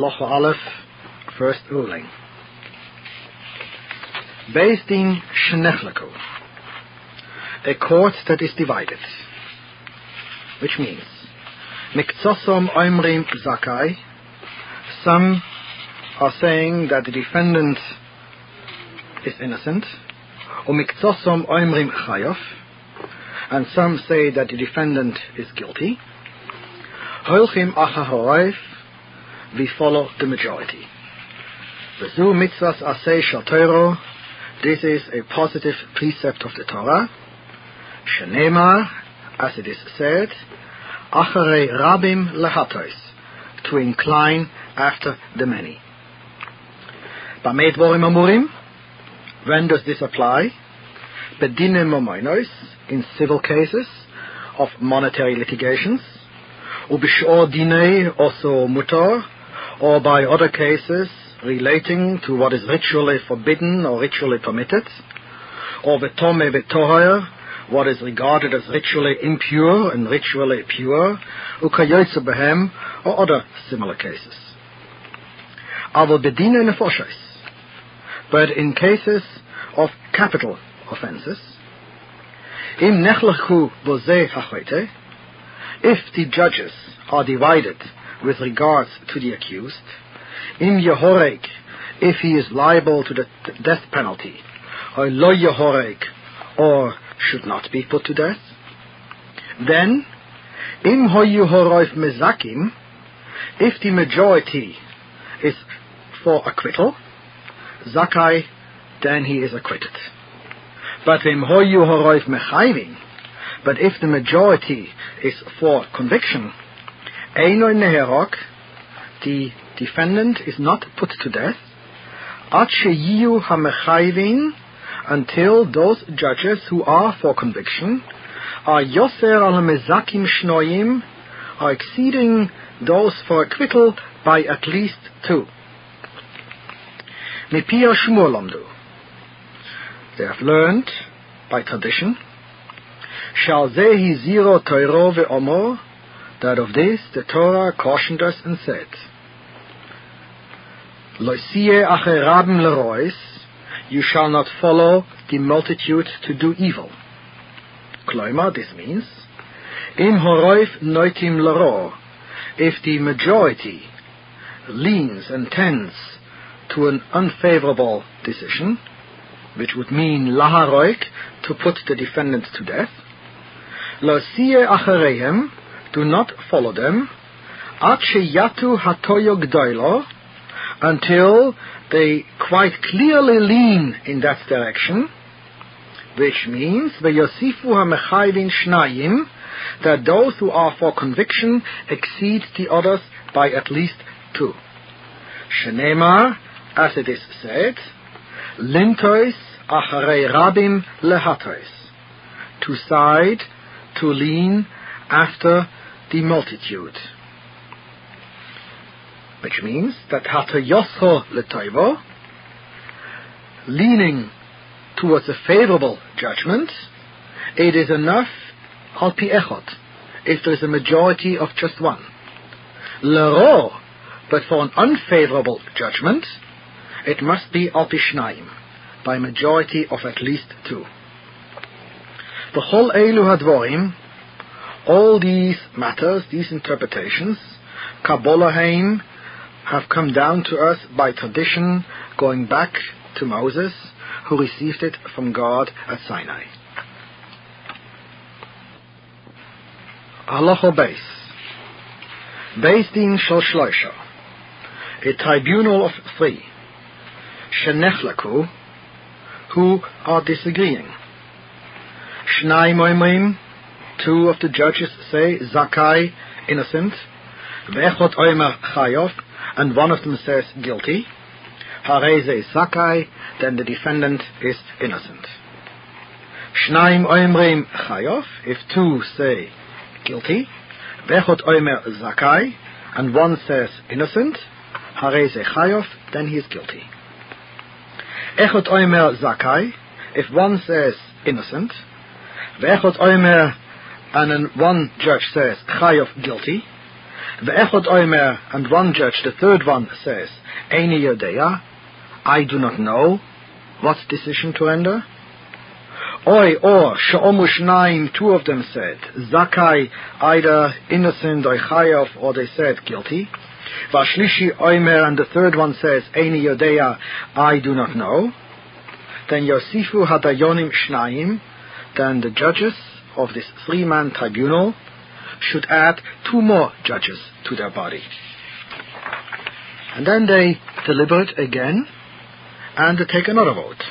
Locha Aleph, first ruling. Based in Shnechleku, a court that is divided, which means Mikzosom Oimrim Zakai, some are saying that the defendant is innocent, or Mikzosom Oimrim Chayof, and some say that the defendant is guilty. Holchim Achahoraif, we follow the majority. V'zu mitzvahs asay shal this is a positive precept of the Torah. Shenemar, as it is said, acharei rabim lehatos, to incline after the many. Bamei dvorim when does this apply? Bedinim momoinos, in civil cases of monetary litigations, ubishor dinei also mutar, or by other cases relating to what is ritually forbidden or ritually permitted, or vetome vetoher, what is regarded as ritually impure and ritually pure, ukayotze behem, or other similar cases. Nefoshes. But in cases of capital offenses, im nechlechu if the judges are divided with regards to the accused, im yehorek, if he is liable to the death penalty, or lo yehorek, or should not be put to death, then im hoyu horoif mezakim, if the majority is for acquittal, zakai, then he is acquitted. But im hoyu horoif mechayvin, but if the majority is for conviction, eino neherok, the defendant is not put to death, at sheyiu hamechayvin, until those judges who are for conviction are yoser al mezakim shnoim, are exceeding those for acquittal by at least two. Mipia shmuelamdu. They have learned by tradition. Shal zehi zero toiro ve'omo, that of this the Torah cautioned us and said, Loisie acherabim lerois, you shall not follow the multitude to do evil. Kloima, this means, im horoif noitim lero, if the majority leans and tends to an unfavorable decision, which would mean laharoik, to put the defendant to death, losie acherehem, do not follow them, at sheyatu hatoyo gdoilo, until they quite clearly lean in that direction, which means v'yosifu ha'mechayvin shnayim, that those who are for conviction exceed the others by at least two. Shenemar, as it is said, lintois acharei rabim lehatois, to side, to lean after the multitude which means that hata yosho letaivo, leaning towards a favorable judgment, it is enough al pi echot, if there is a majority of just one. Lero, but for an unfavorable judgment, it must be al shnaim, by majority of at least two. The whole elu hadvorim, all these matters, these interpretations, Kabbalaheim, have come down to us by tradition going back to Moses, who received it from God at Sinai. Halacha Beis. Beis Din Shal Shloisha. A tribunal of three. Shenechlaku, who are disagreeing. Shnai Moimim, two of the judges say Zakai, innocent. Vechot Oimer Chayov, and one of them says guilty, Hareze Zakai, then the defendant is innocent. Shnaim Oimrim Chayov, if two say guilty, Vechot Oimer Zakai, and one says innocent, Hareze Chayov, then he is guilty. Echot Oimer Zakai, if one says innocent, Vechot Oimer, and then one judge says Chayov guilty, Ve'echot oimer, and one judge, the third one, says, Eini yodeya, I do not know what decision to render. Oi, or, she'omu shnaim, two of them said, Zakai, either innocent or chayav, or they said guilty. Vashlishi oimer, and the third one says, Eini yodeya, I do not know. Then Yosifu hadayonim shnaim, then the judges of this three-man tribunal should add two more judges to their body. And then they deliberate again and take another vote.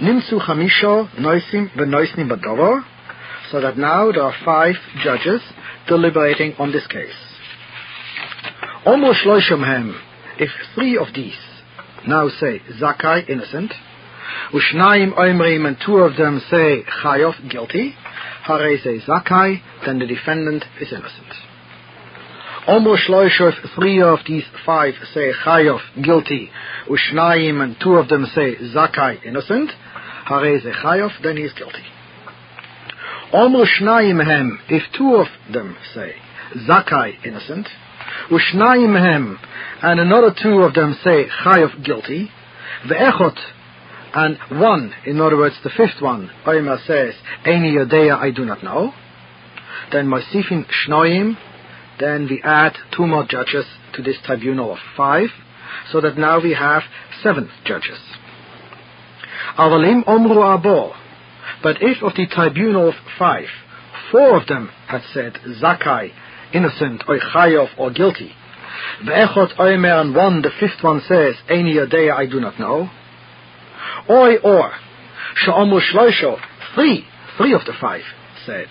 Nimsu chamisho noisim v'noisnim badover, so that now there are five judges deliberating on this case. Almost hem, if three of these now say Zakai innocent, Ushnaim oimrim and two of them say Chayov guilty, Hare say Zakai, then the defendant is innocent. Almost if three of these five say Chayov guilty, Ushnaim and two of them say Zakai innocent, Hare say Chayov, then he is guilty. Almost hem, if two of them say Zakai innocent, Ushnaim hem, and another two of them say Chayov guilty, Ve'echot and one, in other words, the fifth one, Oima says, Eini Yodeya, I do not know. Then Mosifin Shnoim, then we add two more judges to this tribunal of five, so that now we have seven judges. Avalim Omru Abo, but if of the tribunal of five, four of them had said Zakai, innocent, or or guilty, Ve'echot Oimer, and one, the fifth one says, Eini Yodeya, I do not know, Oi or. Sha'amu shloisho. Three. Three of the five said.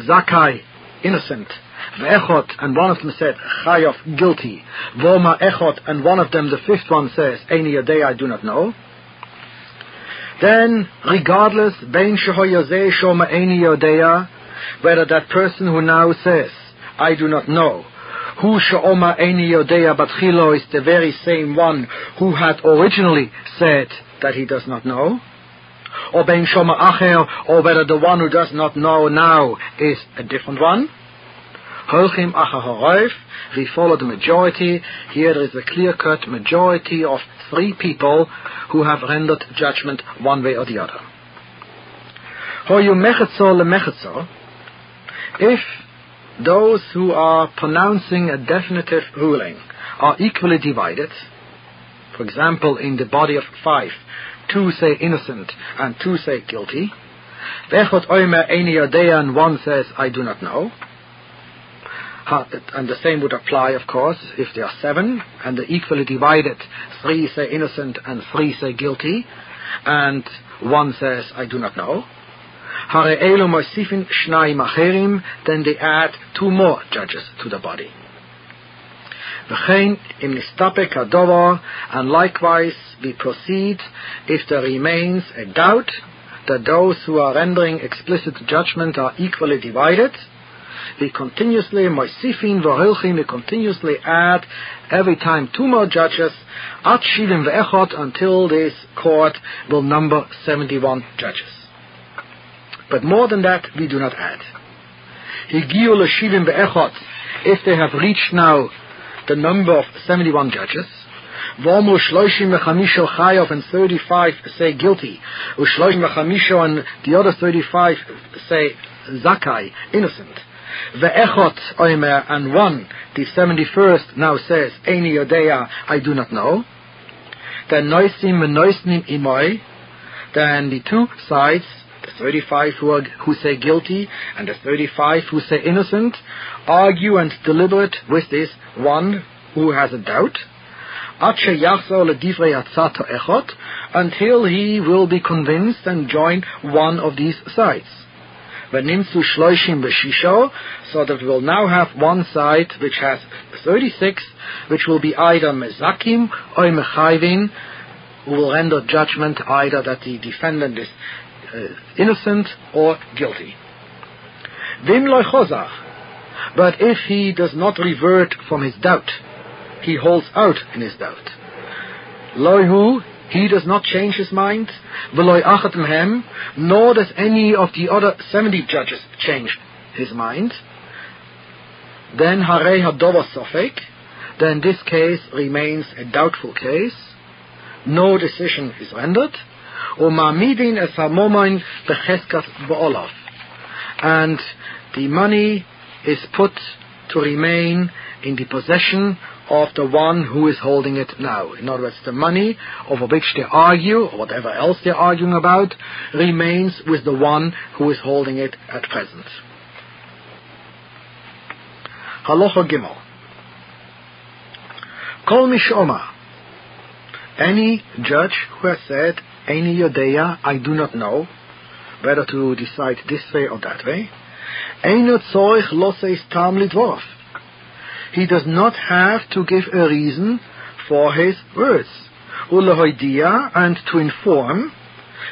Zakai, innocent. Ve'echot, and one of them said, Chayov, guilty. Voma echot, and one of them, the fifth one, says, Eini Yadei, I do not know. Then, regardless, Bein Shehoyazeh Shoma Eini Yodea, whether that person who now says, I do not know, who Sheoma Eini Yodea Batchilo is the very same one who had originally said, that he does not know, or being shoma acher, or whether the one who does not know now is a different one. Holchim achahorev, we follow the majority. Here there is a clear-cut majority of three people who have rendered judgment one way or the other. If those who are pronouncing a definitive ruling are equally divided, for example, in the body of five, two say innocent and two say guilty. Vechot oimer eni and one says, I do not know. And the same would apply, of course, if there are seven, and they're equally divided. Three say innocent and three say guilty, and one says, I do not know. Hare elu moisifin shnai macherim, then they add two more judges to the body. V'chein im nistapek hadovar, and likewise we proceed if there remains a doubt that those who are rendering explicit judgment are equally divided. We continuously, moisifin v'hilchim, we continuously add every time two more judges, at ve'echot, until this court will number 71 judges. But more than that, we do not add. Ve'echot, if they have reached now the number of 71 judges. Vomu shloishim mechamisho chayav and 35 say guilty. Ushloishim mechamisho and the other 35 say zakai, innocent. Ve'echot oimer and one, the 71st now says, Eini yodeya, I do not know. Then noisim and noisnim imoi, then the two sides 35 who, are, who say guilty and the 35 who say innocent argue and deliberate with this one who has a doubt until he will be convinced and join one of these sides. So that we will now have one side which has 36, which will be either mezakim or mechayvin, who will render judgment either that the defendant is Uh, innocent or guilty. Vim But if he does not revert from his doubt, he holds out in his doubt. Loihu, he does not change his mind. Veloy hem, nor does any of the other 70 judges change his mind. then Harei Hadova Sofek, then this case remains a doubtful case. No decision is rendered. Umamidin es hamomain becheskas bo'olav. And the money is put to remain in the possession of the one who is holding it now. In other words, the money over which they argue, or whatever else they're arguing about, remains with the one who is holding it at present. Halacha Gimel. Kol Mishoma. Any judge who has said, Any Yodeya, I do not know, whether to decide this way or that way, Loseis Tam. He does not have to give a reason for his words. Ulahoidia, and to inform,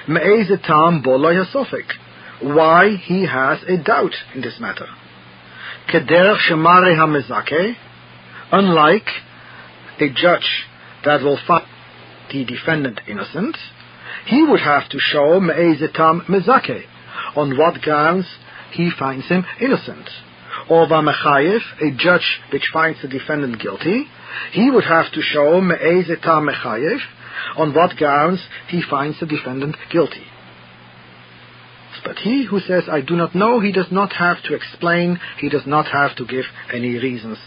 Me'eze Tam Bolay Hasofik, why he has a doubt in this matter. Kederach Shemare HaMezake, unlike a judge that will find the defendant innocent, he would have to show Me'ezetam Mezake, on what grounds he finds him innocent. Or Vamechayev, a judge which finds the defendant guilty, he would have to show Me'ezetam Mechayev, on what grounds he finds the defendant guilty. But he who says, I do not know, he does not have to explain, he does not have to give any reasons